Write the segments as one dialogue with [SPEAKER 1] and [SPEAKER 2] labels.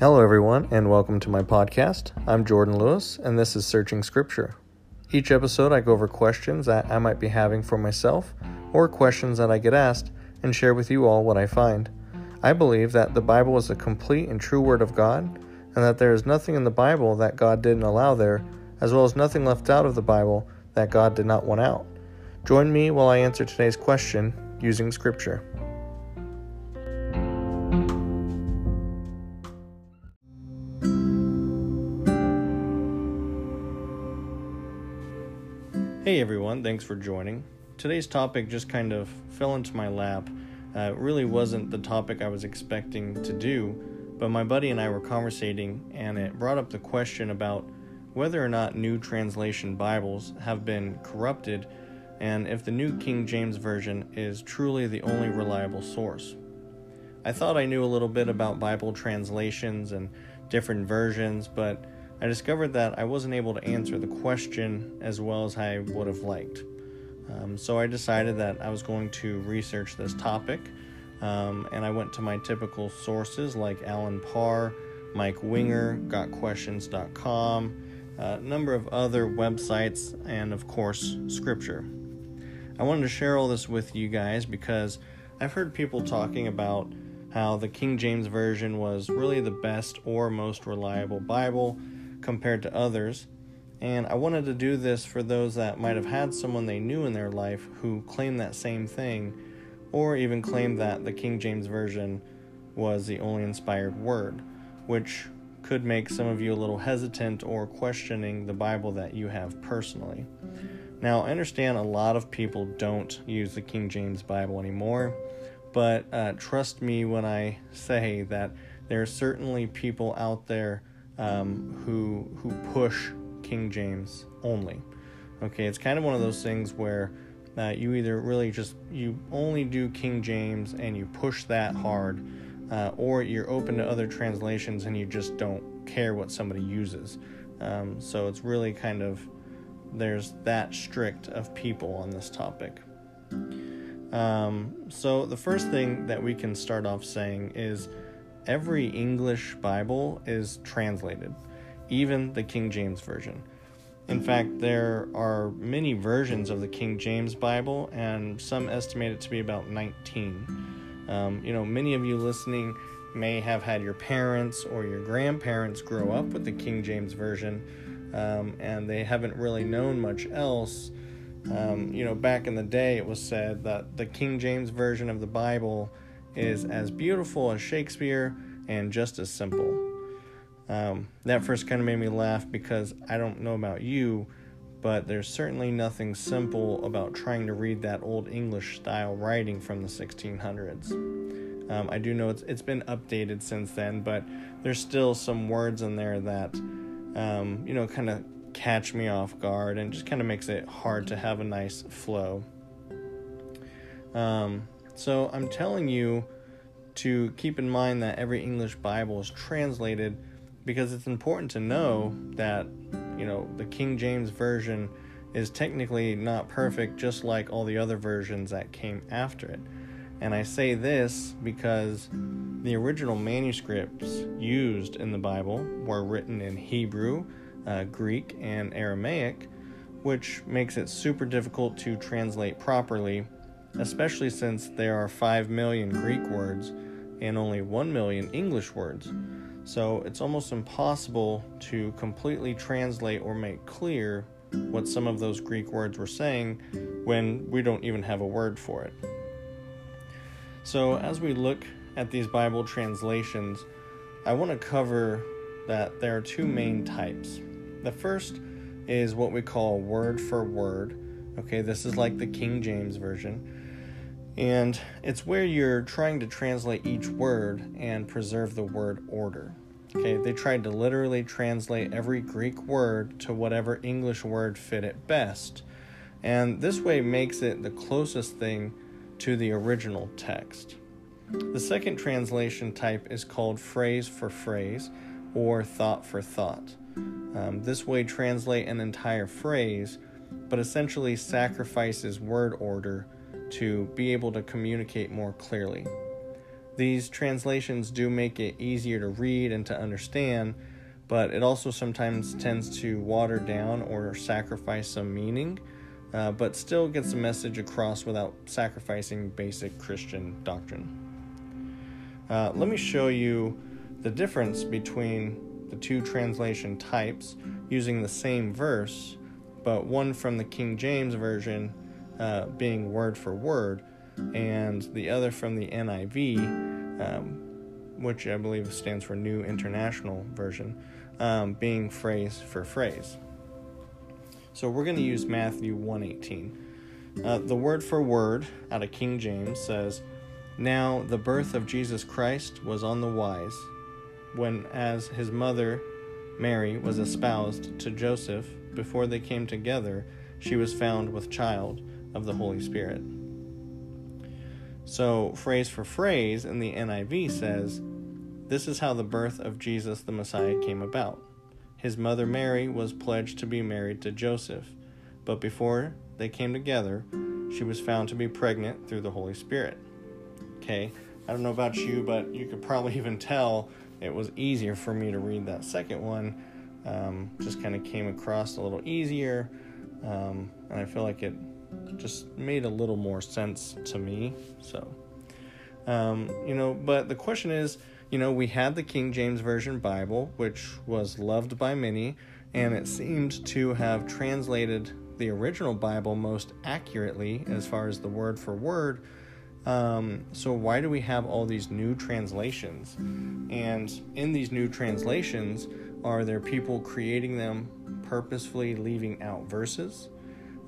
[SPEAKER 1] Hello, everyone, and welcome to my podcast. I'm Jordan Lewis, and this is Searching Scripture. Each episode, I go over questions that I might be having for myself or questions that I get asked and share with you all what I find. I believe that the Bible is a complete and true Word of God, and that there is nothing in the Bible that God didn't allow there, as well as nothing left out of the Bible that God did not want out. Join me while I answer today's question using Scripture. Hey everyone, thanks for joining. Today's topic just kind of fell into my lap. Uh, it really wasn't the topic I was expecting to do, but my buddy and I were conversating, and it brought up the question about whether or not New Translation Bibles have been corrupted and if the New King James Version is truly the only reliable source. I thought I knew a little bit about Bible translations and different versions, but I discovered that I wasn't able to answer the question as well as I would have liked. Um, so I decided that I was going to research this topic, um, and I went to my typical sources like Allen Parr, Mike Winger, GotQuestions.com, a number of other websites, and of course, Scripture. I wanted to share all this with you guys because I've heard people talking about how the King James Version was really the best or most reliable Bible compared to others. And I wanted to do this for those that might have had someone they knew in their life who claimed that same thing, or even claimed that the King James Version was the only inspired word, which could make some of you a little hesitant or questioning the Bible that you have personally. Now, I understand a lot of people don't use the King James Bible anymore, but uh, trust me when I say that there are certainly people out there um, who who push King James only. Okay, it's kind of one of those things where uh, you either really just you only do King James and you push that hard, uh, or you're open to other translations and you just don't care what somebody uses. Um, so it's really kind of there's that strict of people on this topic. Um, so the first thing that we can start off saying is every English Bible is translated, even the King James Version. In fact, there are many versions of the King James Bible, and some estimate it to be about 19. Um, you know, many of you listening may have had your parents or your grandparents grow up with the King James Version, um, and they haven't really known much else. Um, you know, back in the day, it was said that the King James Version of the Bible is as beautiful as Shakespeare and just as simple. Um, that first kind of made me laugh because I don't know about you, but there's certainly nothing simple about trying to read that old English style writing from the 1600s. Um, I do know it's it's been updated since then, but there's still some words in there that um, you know kind of catch me off guard and just kind of makes it hard to have a nice flow. Um, so I'm telling you to keep in mind that every English Bible is translated because it's important to know that, you know, the King James Version is technically not perfect, just like all the other versions that came after it. And I say this because the original manuscripts used in the Bible were written in Hebrew, uh, Greek, and Aramaic, which makes it super difficult to translate properly especially since there are 5 million Greek words and only 1 million English words. So it's almost impossible to completely translate or make clear what some of those Greek words were saying when we don't even have a word for it. So, as we look at these Bible translations, I want to cover that there are two main types. The first is what we call word for word. Okay, this is like the King James Version and it's where you're trying to translate each word and preserve the word order. Okay, they tried to literally translate every Greek word to whatever English word fit it best, and this way makes it the closest thing to the original text. The second translation type is called phrase for phrase or thought for thought. Um, this way, translate an entire phrase, but essentially sacrifices word order to be able to communicate more clearly. these translations do make it easier to read and to understand, but it also sometimes tends to water down or sacrifice some meaning, uh, but still gets the message across without sacrificing basic Christian doctrine. Uh, let me show you the difference between the two translation types using the same verse, but one from the King James Version uh, being word for word, and the other from the NIV, um, which I believe stands for New International Version, um, being phrase for phrase. So we're going to use Matthew 118. Uh, the word for word out of King James says, now the birth of Jesus Christ was on the wise, when as his mother Mary was espoused to Joseph, before they came together, she was found with child of the Holy Spirit. So, phrase for phrase in the NIV says, This is how the birth of Jesus the Messiah came about. His mother Mary was pledged to be married to Joseph, but before they came together, she was found to be pregnant through the Holy Spirit okay. I don't know about you, but you could probably even tell it was easier for me to read that second one. Um, just kind of came across a little easier, um, and I feel like it just made a little more sense to me. So, um, you know, but the question is, you know, we had the King James Version Bible, which was loved by many, and it seemed to have translated the original Bible most accurately as far as the word for word um, so, why do we have all these new translations? And in these new translations, are there people creating them purposefully leaving out verses?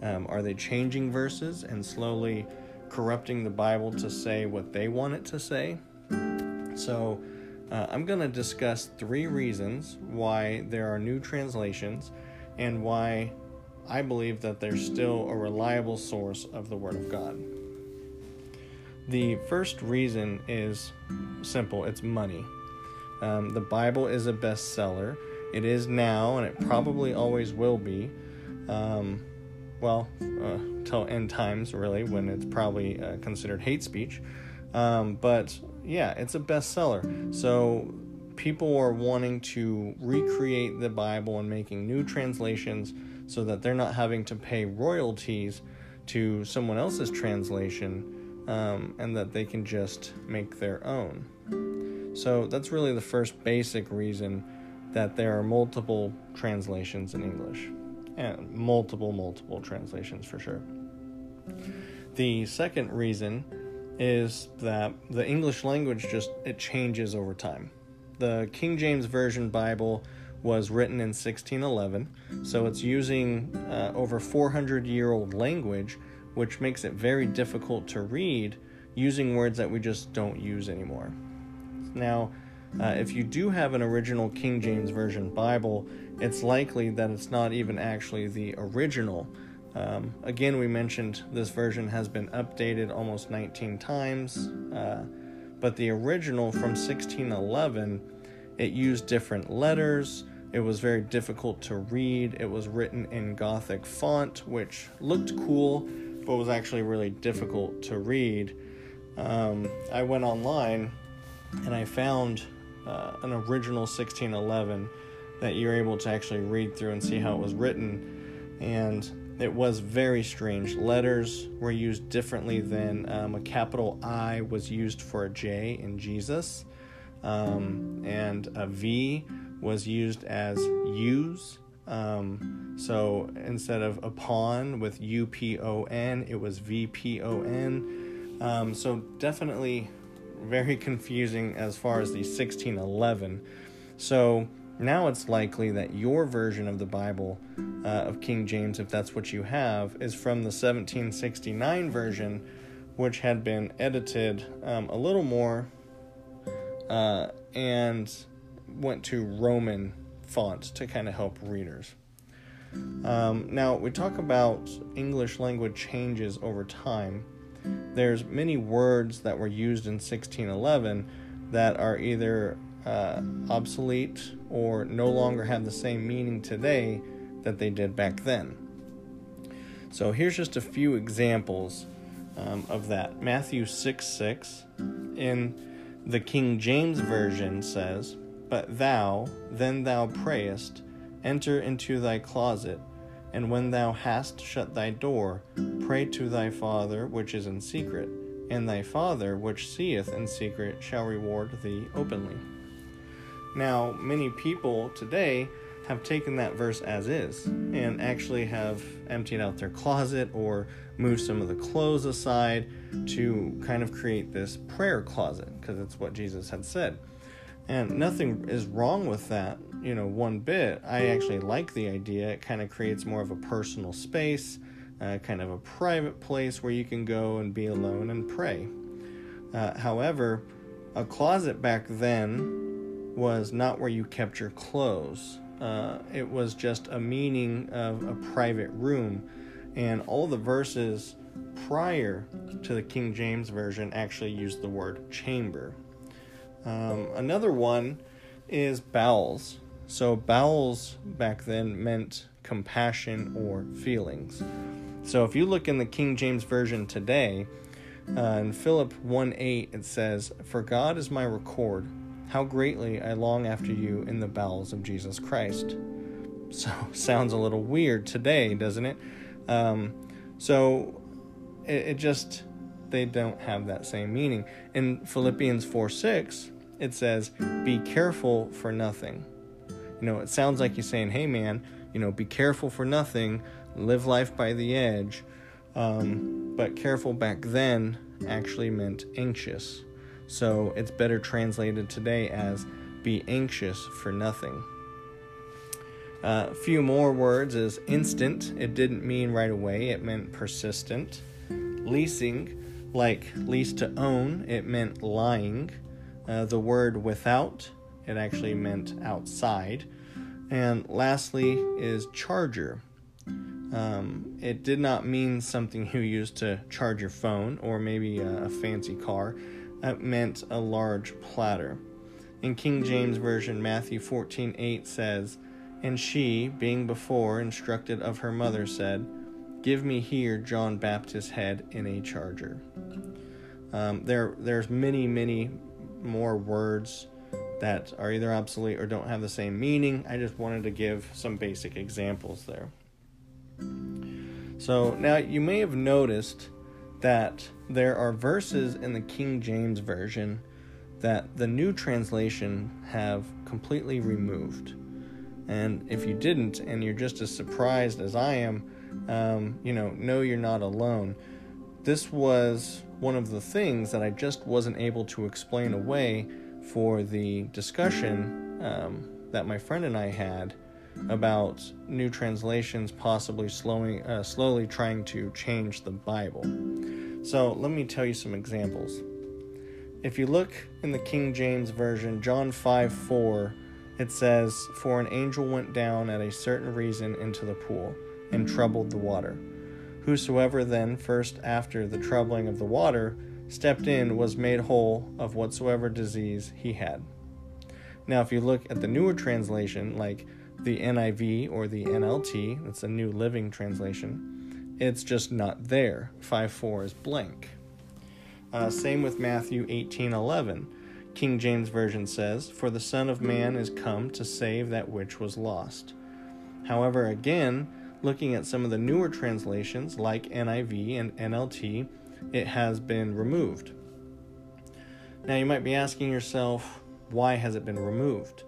[SPEAKER 1] Um, are they changing verses and slowly corrupting the Bible to say what they want it to say? So, uh, I'm going to discuss three reasons why there are new translations and why I believe that they're still a reliable source of the Word of God. The first reason is simple it's money. Um, the Bible is a bestseller. It is now, and it probably always will be. Um, well, uh, till end times, really, when it's probably uh, considered hate speech. Um, but yeah, it's a bestseller. So people are wanting to recreate the Bible and making new translations so that they're not having to pay royalties to someone else's translation um, and that they can just make their own. So that's really the first basic reason that there are multiple translations in English, and multiple, multiple translations for sure. The second reason is that the English language just it changes over time. The King James Version Bible was written in 1611, so it's using uh, over 400 year old language which makes it very difficult to read using words that we just don't use anymore. Now, uh, if you do have an original King James Version Bible, it's likely that it's not even actually the original. Um, again, we mentioned this version has been updated almost 19 times, uh, but the original from 1611, it used different letters. It was very difficult to read. It was written in Gothic font, which looked cool, but was actually really difficult to read. Um, I went online and I found uh, an original 1611 that you're able to actually read through and see how it was written. And it was very strange. Letters were used differently than um, a capital I was used for a J in Jesus, um, and a V was used as U's um, so instead of upon with U P O N, it was V P O N. Um, so definitely very confusing as far as the 1611. So now it's likely that your version of the Bible uh, of King James, if that's what you have, is from the 1769 version, which had been edited um, a little more uh, and went to Roman font to kind of help readers. Um, now, we talk about English language changes over time. There's many words that were used in 1611 that are either uh, obsolete or no longer have the same meaning today that they did back then. So here's just a few examples um, of that. Matthew 6 6. In The King James Version says, But thou, then thou prayest, enter into thy closet, and when thou hast shut thy door, pray to thy Father which is in secret, and thy Father which seeth in secret shall reward thee openly. Now, many people today have taken that verse as is and actually have emptied out their closet or moved some of the clothes aside to kind of create this prayer closet because it's what Jesus had said. And nothing is wrong with that, you know, one bit. I actually like the idea. It kind of creates more of a personal space, uh, kind of a private place where you can go and be alone and pray. Uh, however, a closet back then was not where you kept your clothes. Uh, it was just a meaning of a private room. And all the verses prior to the King James Version actually used the word chamber. Um, another one is bowels. So, bowels back then meant compassion or feelings. So, if you look in the King James Version today, uh, in Philip 1 8, it says, For God is my record how greatly I long after you in the bowels of Jesus Christ. So, sounds a little weird today, doesn't it? Um, so, it, it just, they don't have that same meaning. In Philippians 4 6, it says, Be careful for nothing. You know, it sounds like he's saying, Hey man, you know, be careful for nothing, live life by the edge. Um, but careful back then actually meant anxious. So it's better translated today as be anxious for nothing. A uh, few more words is instant. It didn't mean right away, it meant persistent. Leasing, like lease to own, it meant lying. Uh, the word without, it actually meant outside. And lastly is charger. Um, it did not mean something you use to charge your phone or maybe a, a fancy car that meant a large platter. In King James Version, Matthew 14 8 says, And she, being before instructed of her mother, said, Give me here John Baptist's head in a charger. Um, there, there's many, many more words that are either obsolete or don't have the same meaning. I just wanted to give some basic examples there. So now you may have noticed that there are verses in the King James Version that the new translation have completely removed. And if you didn't, and you're just as surprised as I am, um, you know, know you're not alone. This was one of the things that I just wasn't able to explain away for the discussion um, that my friend and I had about new translations possibly slowing, uh, slowly trying to change the Bible. So let me tell you some examples. If you look in the King James Version, John 5 4, it says, For an angel went down at a certain reason into the pool and troubled the water. Whosoever then, first after the troubling of the water, stepped in was made whole of whatsoever disease he had. Now, if you look at the newer translation, like the NIV or the NLT, that's a New Living Translation, it's just not there. 5 4 is blank. Uh, same with Matthew 18 11. King James Version says, For the Son of Man is come to save that which was lost. However, again, looking at some of the newer translations like NIV and NLT, it has been removed. Now you might be asking yourself, why has it been removed?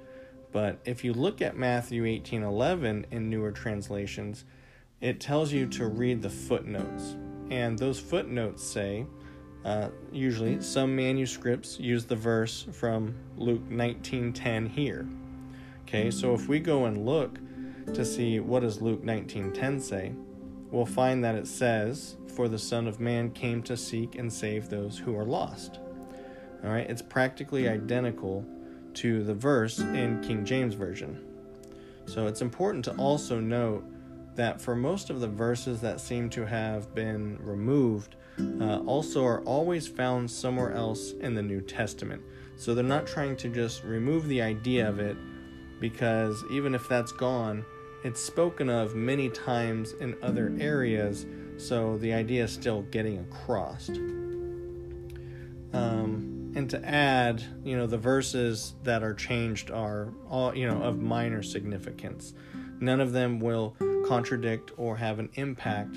[SPEAKER 1] But if you look at Matthew 18:11 in newer translations, it tells you to read the footnotes. And those footnotes say, uh, usually, some manuscripts use the verse from Luke 19:10 here. Okay, so if we go and look to see what does Luke 19:10 say, we'll find that it says, "For the Son of Man came to seek and save those who are lost." All right, it's practically identical to the verse in King James version. So it's important to also note that for most of the verses that seem to have been removed, uh, also are always found somewhere else in the New Testament. So they're not trying to just remove the idea of it because even if that's gone, it's spoken of many times in other areas, so the idea is still getting across. Um, and to add, you know, the verses that are changed are all, you know, of minor significance. None of them will contradict or have an impact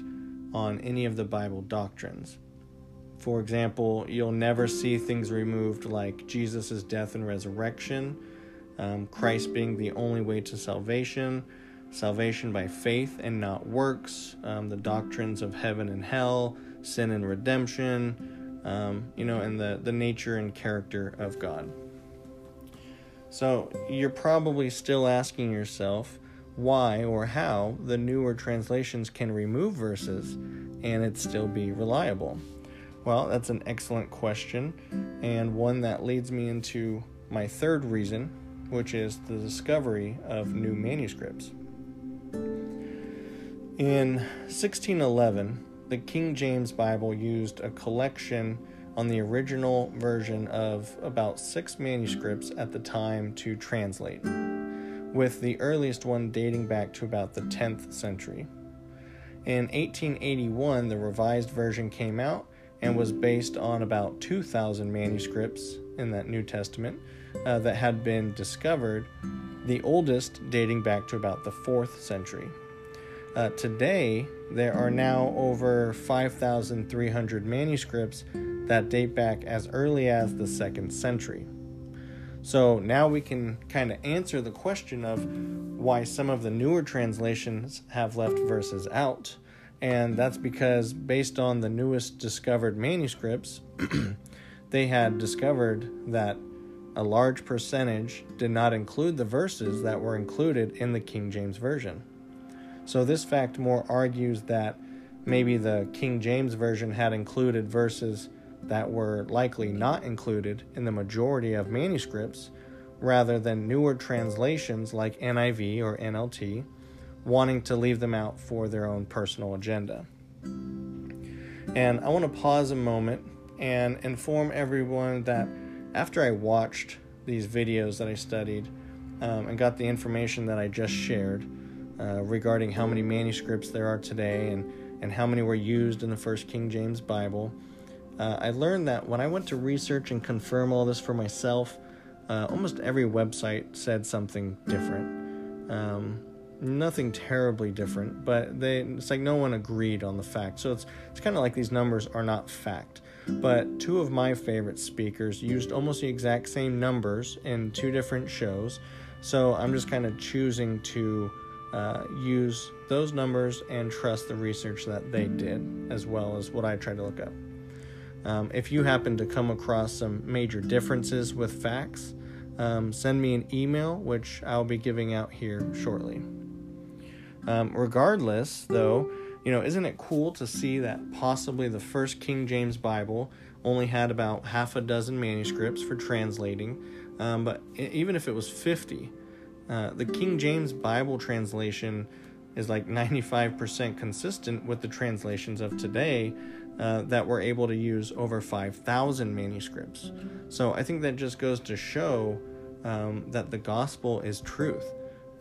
[SPEAKER 1] on any of the Bible doctrines. For example, you'll never see things removed like Jesus' death and resurrection, um, Christ being the only way to salvation, salvation by faith and not works, um, the doctrines of heaven and hell, sin and redemption, um, you know, and the, the nature and character of God. So you're probably still asking yourself why or how the newer translations can remove verses and it still be reliable. Well, that's an excellent question, and one that leads me into my third reason, which is the discovery of new manuscripts. In 1611, the King James Bible used a collection on the original version of about six manuscripts at the time to translate, with the earliest one dating back to about the 10th century. In 1881, the revised version came out and was based on about 2,000 manuscripts in that New Testament uh, that had been discovered, the oldest dating back to about the 4th century. Uh, today, there are now over 5,300 manuscripts that date back as early as the second century. So now we can kind of answer the question of why some of the newer translations have left verses out. And that's because, based on the newest discovered manuscripts, they had discovered that a large percentage did not include the verses that were included in the King James Version. So, this fact more argues that maybe the King James Version had included verses that were likely not included in the majority of manuscripts, rather than newer translations like NIV or NLT, wanting to leave them out for their own personal agenda. And I want to pause a moment and inform everyone that after I watched these videos that I studied um, and got the information that I just shared uh, regarding how many manuscripts there are today and, and how many were used in the First King James Bible, uh, I learned that when I went to research and confirm all this for myself, uh, almost every website said something different. Um, nothing terribly different, but they it's like no one agreed on the fact. So it's it's kind of like these numbers are not fact. But two of my favorite speakers used almost the exact same numbers in two different shows. So I'm just kind of choosing to uh, use those numbers and trust the research that they did, as well as what I tried to look up. Um, if you happen to come across some major differences with facts, um, send me an email, which I'll be giving out here shortly. Um, regardless, though, you know, isn't it cool to see that possibly the first King James Bible only had about half a dozen manuscripts for translating, um, but even if it was 50, uh, the King James Bible translation is like 95% consistent with the translations of today, uh, that were able to use over 5,000 manuscripts. So I think that just goes to show um, that the gospel is truth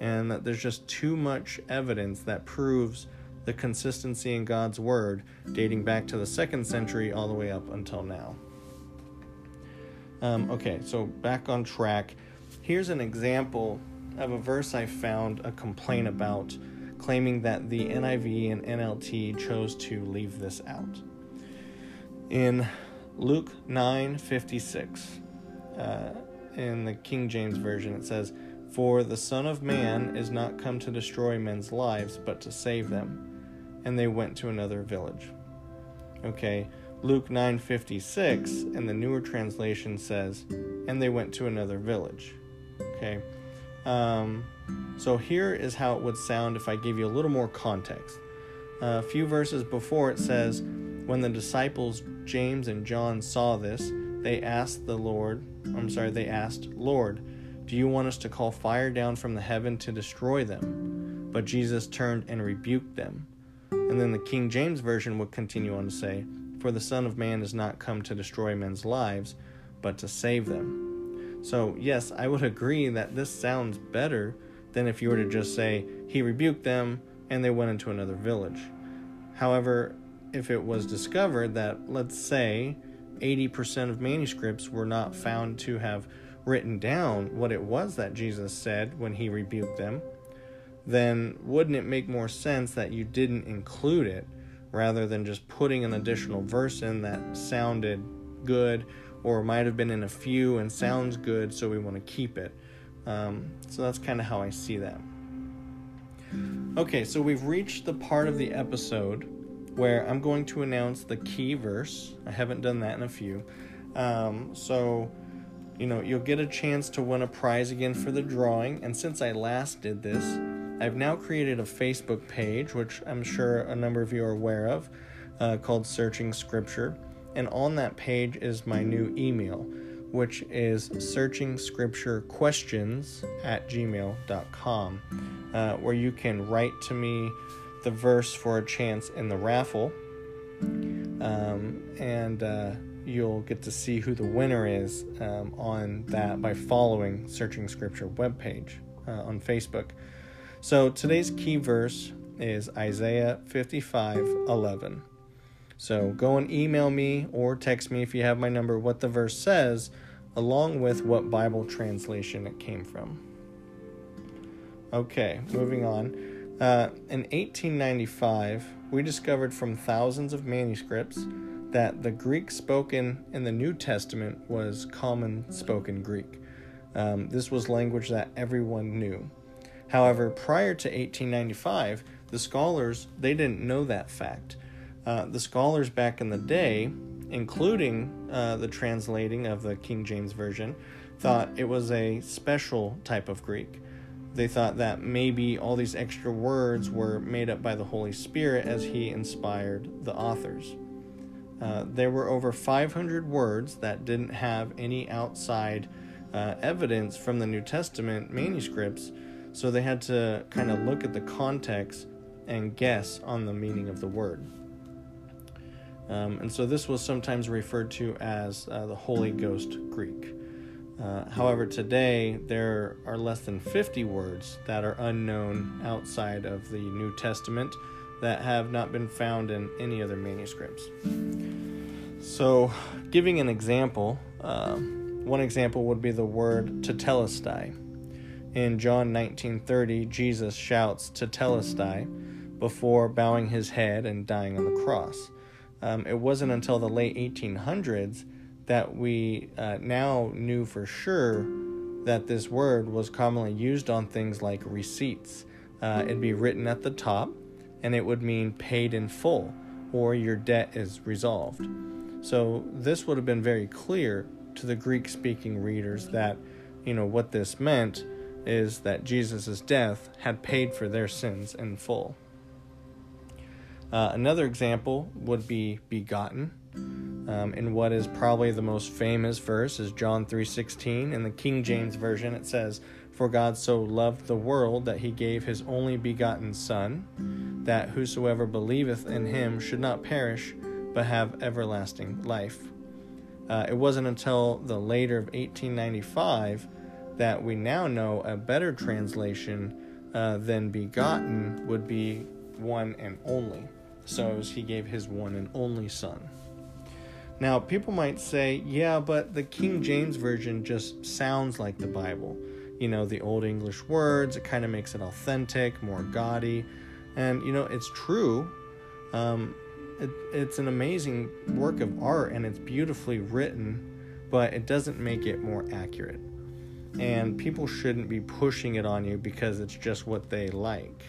[SPEAKER 1] and that there's just too much evidence that proves the consistency in God's word dating back to the second century all the way up until now. Um, okay, so back on track. Here's an example of a verse I found a complaint about, claiming that the NIV and NLT chose to leave this out. In Luke 9:56 uh, in the King James version it says for the son of man is not come to destroy men's lives but to save them. And they went to another village. Okay Luke 9:56 in the newer translation says and they went to another village. Okay um, so here is how it would sound if I give you a little more context a few verses before it says when the disciples James and John saw this, they asked the Lord, I'm sorry, they asked, Lord, do you want us to call fire down from the heaven to destroy them? But Jesus turned and rebuked them. And then the King James Version would continue on to say, For the Son of Man is not come to destroy men's lives, but to save them. So, yes, I would agree that this sounds better than if you were to just say, He rebuked them and they went into another village. However, if it was discovered that, let's say, 80% of manuscripts were not found to have written down what it was that Jesus said when he rebuked them, then wouldn't it make more sense that you didn't include it rather than just putting an additional verse in that sounded good or might have been in a few and sounds good, so we want to keep it? Um, so that's kind of how I see that. Okay, so we've reached the part of the episode where I'm going to announce the key verse. I haven't done that in a few. Um, so, you know, you'll get a chance to win a prize again for the drawing. And since I last did this, I've now created a Facebook page, which I'm sure a number of you are aware of, uh, called Searching Scripture. And on that page is my new email, which is searching scripture questions at gmail.com, uh, where you can write to me the verse for a chance in the raffle. Um, and uh, you'll get to see who the winner is um, on that by following Searching Scripture webpage uh, on Facebook. So today's key verse is Isaiah 55 11. So go and email me or text me if you have my number what the verse says, along with what Bible translation it came from. Okay, moving on. Uh, in 1895, we discovered from thousands of manuscripts that the Greek spoken in the New Testament was common spoken Greek. Um, this was language that everyone knew. However, prior to 1895, the scholars they didn't know that fact. Uh, the scholars back in the day, including uh, the translating of the King James Version, thought it was a special type of Greek. They thought that maybe all these extra words were made up by the Holy Spirit as He inspired the authors. Uh, there were over 500 words that didn't have any outside uh, evidence from the New Testament manuscripts, so they had to kind of look at the context and guess on the meaning of the word. Um, and so this was sometimes referred to as uh, the Holy Ghost Greek. Uh, however, today there are less than 50 words that are unknown outside of the New Testament that have not been found in any other manuscripts. So, giving an example, uh, one example would be the word tetelestai. In John 19:30, Jesus shouts tetelestai before bowing his head and dying on the cross. Um, it wasn't until the late 1800s that we uh, now knew for sure that this word was commonly used on things like receipts. Uh, it'd be written at the top, and it would mean paid in full or your debt is resolved. So this would have been very clear to the Greek speaking readers that, you know, what this meant is that Jesus' death had paid for their sins in full. Uh, another example would be begotten. Um, in what is probably the most famous verse is John 3:16 in the King James version it says for God so loved the world that he gave his only begotten son that whosoever believeth in him should not perish but have everlasting life. Uh, it wasn't until the later of 1895 that we now know a better translation uh, than begotten would be one and only. So he gave his one and only son. Now, people might say, yeah, but the King James Version just sounds like the Bible. You know, the Old English words, it kind of makes it authentic, more gaudy. And, you know, it's true. Um, it, it's an amazing work of art and it's beautifully written, but it doesn't make it more accurate. And people shouldn't be pushing it on you because it's just what they like.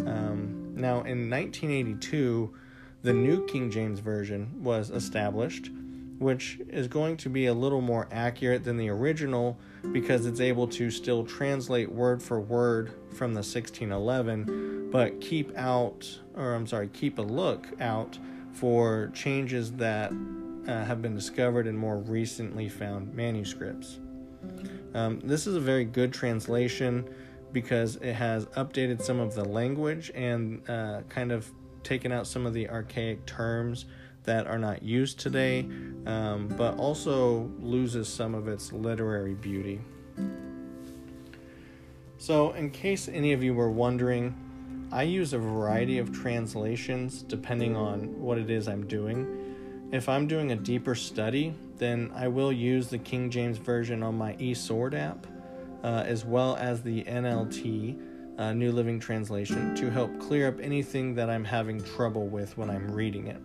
[SPEAKER 1] Um, now, in 1982, the New King James Version was established, which is going to be a little more accurate than the original because it's able to still translate word for word from the 1611, but keep out, or I'm sorry, keep a look out for changes that uh, have been discovered in more recently found manuscripts. Um, this is a very good translation because it has updated some of the language and uh, kind of taken out some of the archaic terms that are not used today, um, but also loses some of its literary beauty. So, in case any of you were wondering, I use a variety of translations depending on what it is I'm doing. If I'm doing a deeper study, then I will use the King James Version on my eSword app, as well as the NLT, uh, New Living Translation, to help clear up anything that I'm having trouble with when I'm reading it.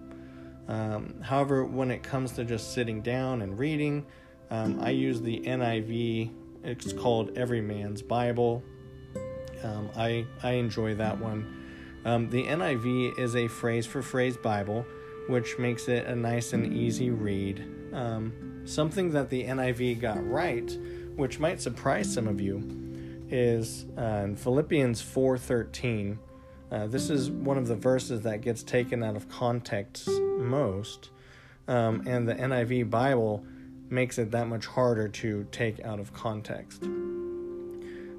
[SPEAKER 1] Um, however, when it comes to just sitting down and reading, um, I use the NIV. It's called Every Man's Bible. Um, I I enjoy that one. Um, the NIV is a phrase for phrase Bible, which makes it a nice and easy read. Um, something that the NIV got right, which might surprise some of you, is uh, in Philippians 4:13. Uh, this is one of the verses that gets taken out of context most, um, and the NIV Bible makes it that much harder to take out of context.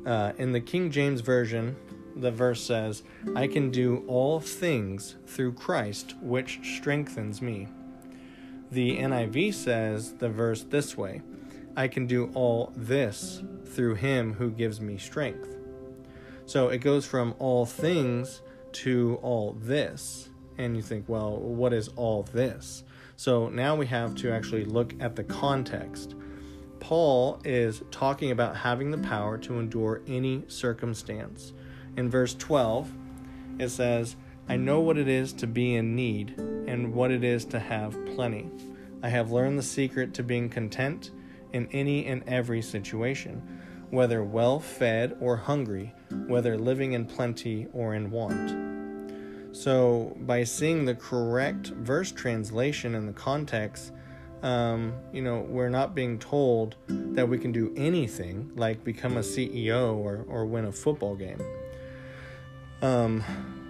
[SPEAKER 1] Uh, in the King James Version, the verse says, I can do all things through Christ, which strengthens me. The NIV says the verse this way I can do all this through him who gives me strength. So it goes from all things to all this. And you think, well, what is all this? So now we have to actually look at the context. Paul is talking about having the power to endure any circumstance. In verse 12, it says, I know what it is to be in need and what it is to have plenty. I have learned the secret to being content in any and every situation, whether well fed or hungry, whether living in plenty or in want. So, by seeing the correct verse translation in the context, um, you know, we're not being told that we can do anything like become a CEO or, or win a football game. Um,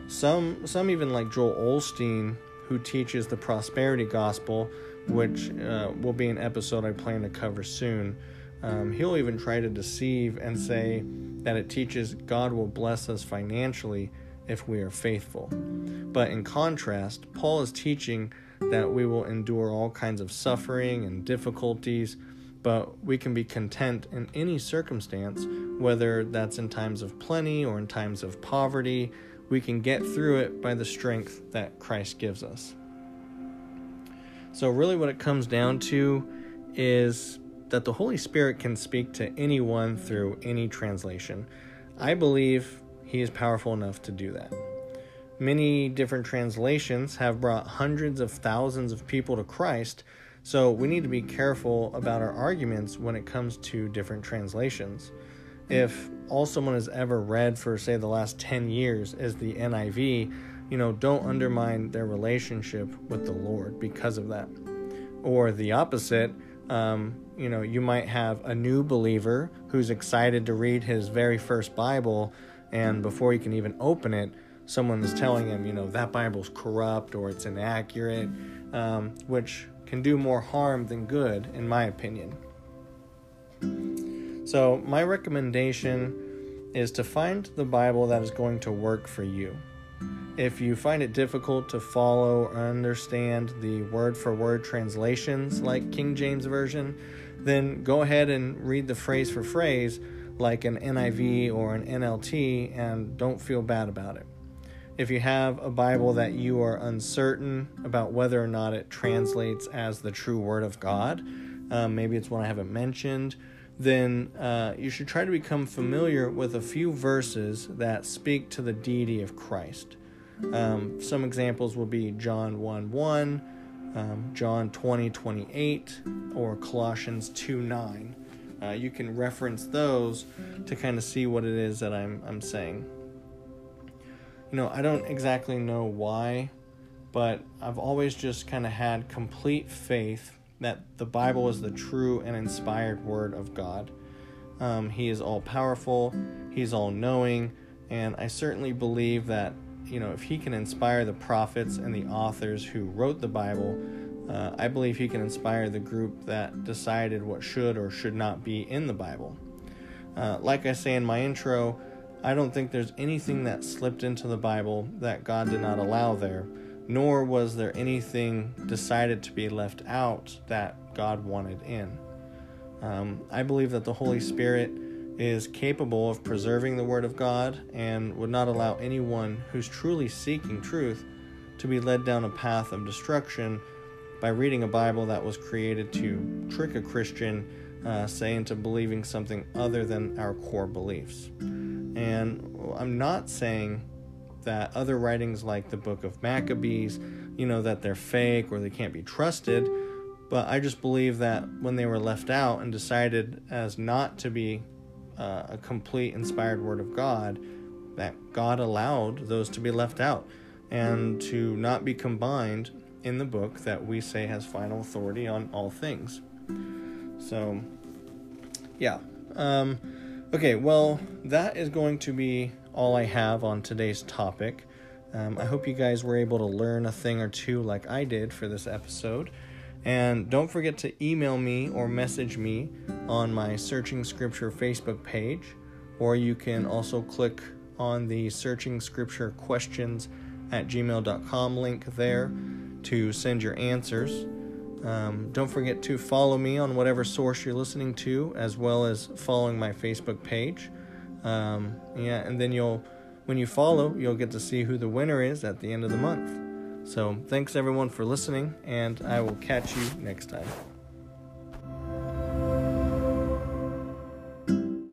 [SPEAKER 1] some some even like Joel Osteen, who teaches the prosperity gospel, which uh, will be an episode I plan to cover soon. Um, he'll even try to deceive and say that it teaches God will bless us financially if we are faithful. But in contrast, Paul is teaching that we will endure all kinds of suffering and difficulties, but we can be content in any circumstance, whether that's in times of plenty or in times of poverty. We can get through it by the strength that Christ gives us. So, really, what it comes down to is that the Holy Spirit can speak to anyone through any translation. I believe He is powerful enough to do that. Many different translations have brought hundreds of thousands of people to Christ, so we need to be careful about our arguments when it comes to different translations. If all someone has ever read for, say, the last 10 years is the NIV, you know, don't undermine their relationship with the Lord because of that. Or the opposite, um, you know, you might have a new believer who's excited to read his very first Bible, and before he can even open it, someone is telling him, you know, that Bible's corrupt or it's inaccurate, um, which can do more harm than good, in my opinion. So, my recommendation is to find the Bible that is going to work for you. If you find it difficult to follow or understand the word for word translations like King James Version, then go ahead and read the phrase for phrase like an NIV or an NLT and don't feel bad about it. If you have a Bible that you are uncertain about whether or not it translates as the true Word of God, um, maybe it's one I haven't mentioned, then uh, you should try to become familiar with a few verses that speak to the deity of Christ. Um, some examples will be John 1 1, um, John 20 28, or Colossians 2 9. Uh, you can reference those to kind of see what it is that I'm, I'm saying you know, I don't exactly know why, but I've always just kind of had complete faith that the Bible is the true and inspired Word of God. Um, he is all powerful, He's all knowing, and I certainly believe that, you know, if He can inspire the prophets and the authors who wrote the Bible, uh, I believe He can inspire the group that decided what should or should not be in the Bible. Uh, like I say in my intro, I don't think there's anything that slipped into the Bible that God did not allow there, nor was there anything decided to be left out that God wanted in. Um, I believe that the Holy Spirit is capable of preserving the Word of God and would not allow anyone who's truly seeking truth to be led down a path of destruction by reading a Bible that was created to trick a Christian, uh, say, into believing something other than our core beliefs. And I'm not saying that other writings like the book of Maccabees, you know, that they're fake or they can't be trusted. But I just believe that when they were left out and decided as not to be uh, a complete inspired word of God, that God allowed those to be left out and to not be combined in the book that we say has final authority on all things. So, yeah. Um, okay, well, that is going to be all I have on today's topic. Um, I hope you guys were able to learn a thing or two like I did for this episode. And don't forget to email me or message me on my Searching Scripture Facebook page, or you can also click on the Searching Scripture questions at gmail.com link there to send your answers. Um, don't forget to follow me on whatever source you're listening to, as well as following my Facebook page. Um, yeah, and then you'll, when you follow, you'll get to see who the winner is at the end of the month. So, thanks everyone for listening, and I will catch you next time.